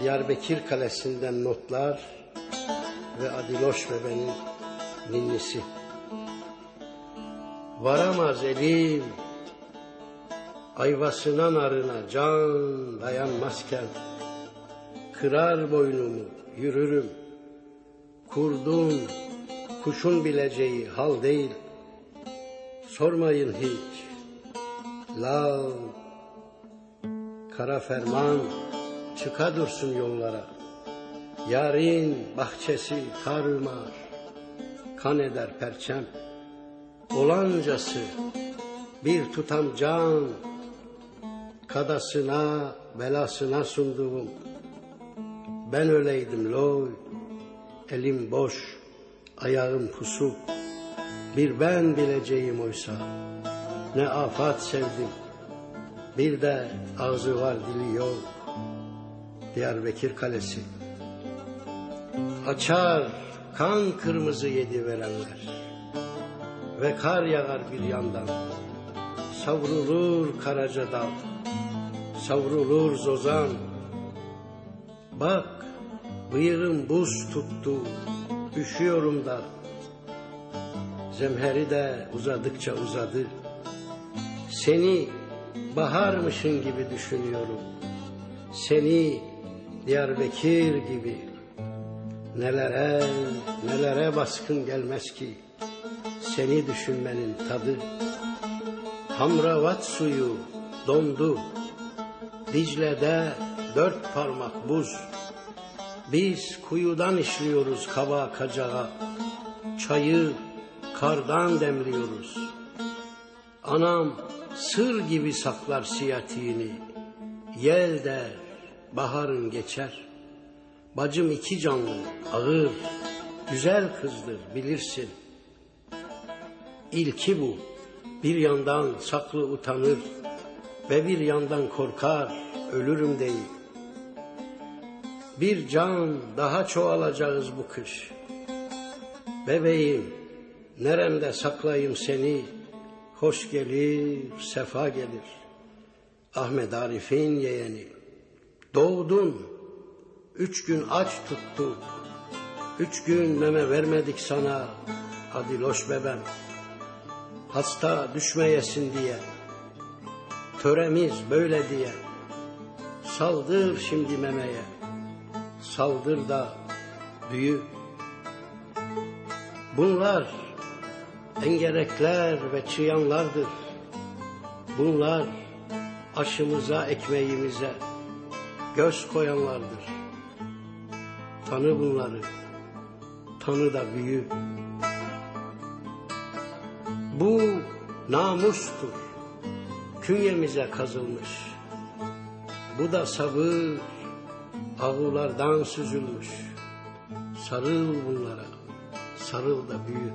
Diyarbakır Kalesi'nden notlar ve Adiloş bebenin ninnisi. Varamaz elim, ayvasına narına can dayanmazken, kırar boynumu, yürürüm. Kurdun, kuşun bileceği hal değil, sormayın hiç. Lav, kara ferman, çıka dursun yollara. Yarın bahçesi tarumar, kan eder perçem. Olancası bir tutam can, kadasına, belasına sunduğum. Ben öyleydim loy, elim boş, ayağım pusuk. Bir ben bileceğim oysa, ne afat sevdim. Bir de ağzı var dili yok. Diyarbakır Kalesi. Açar kan kırmızı yedi verenler. Ve kar yağar bir yandan. Savrulur karaca dal. Savrulur zozan. Bak bıyığım buz tuttu. Üşüyorum da. Zemheri de uzadıkça uzadı. Seni baharmışın gibi düşünüyorum. Seni Diyarbakır gibi nelere nelere baskın gelmez ki seni düşünmenin tadı. Hamravat suyu dondu. Dicle'de dört parmak buz. Biz kuyudan işliyoruz kaba kacağa. Çayı kardan demliyoruz. Anam sır gibi saklar siyatiğini. Yel der, baharın geçer. Bacım iki canlı, ağır, güzel kızdır bilirsin. İlki bu, bir yandan saklı utanır ve bir yandan korkar, ölürüm değil. Bir can daha çoğalacağız bu kış. Bebeğim, neremde saklayayım seni, hoş gelir, sefa gelir. Ahmet Arif'in yeğeni. Doğdun, üç gün aç tuttuk, üç gün meme vermedik sana, Adiloş bebem. Hasta düşmeyesin diye, töremiz böyle diye, saldır şimdi memeye, saldır da büyü. Bunlar engerekler ve çıyanlardır. Bunlar aşımıza, ekmeğimize göz koyanlardır. Tanı bunları, tanı da büyü. Bu namustur, künyemize kazılmış. Bu da sabır, ağulardan süzülmüş. Sarıl bunlara, sarıl da büyü.